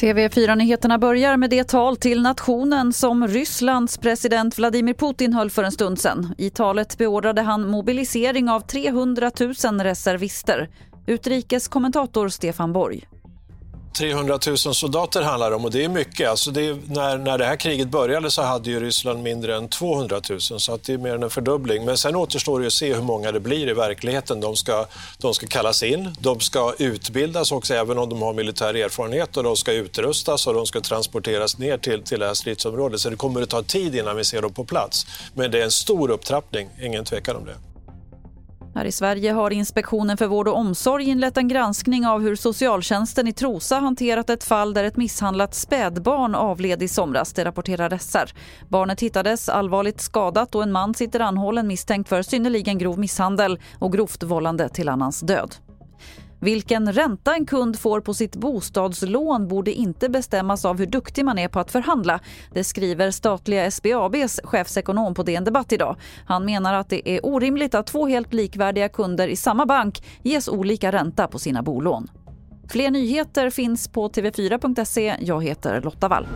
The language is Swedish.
TV4-nyheterna börjar med det tal till nationen som Rysslands president Vladimir Putin höll för en stund sedan. I talet beordrade han mobilisering av 300 000 reservister. Utrikeskommentator Stefan Borg. 300 000 soldater handlar det om och det är mycket. Alltså det är, när, när det här kriget började så hade ju Ryssland mindre än 200 000 så att det är mer än en fördubbling. Men sen återstår det att se hur många det blir i verkligheten. De ska, de ska kallas in, de ska utbildas också även om de har militär erfarenhet och de ska utrustas och de ska transporteras ner till, till det här stridsområdet. Så det kommer att ta tid innan vi ser dem på plats. Men det är en stor upptrappning, ingen tvekan om det. Här i Sverige har Inspektionen för vård och omsorg inlett en granskning av hur socialtjänsten i Trosa hanterat ett fall där ett misshandlat spädbarn avled i somras, det rapporterar SR. Barnet hittades allvarligt skadat och en man sitter anhållen misstänkt för synnerligen grov misshandel och grovt vållande till annans död. Vilken ränta en kund får på sitt bostadslån borde inte bestämmas av hur duktig man är på att förhandla. Det skriver statliga SBABs chefsekonom på DN Debatt idag. Han menar att det är orimligt att två helt likvärdiga kunder i samma bank ges olika ränta på sina bolån. Fler nyheter finns på tv4.se. Jag heter Lotta Wall.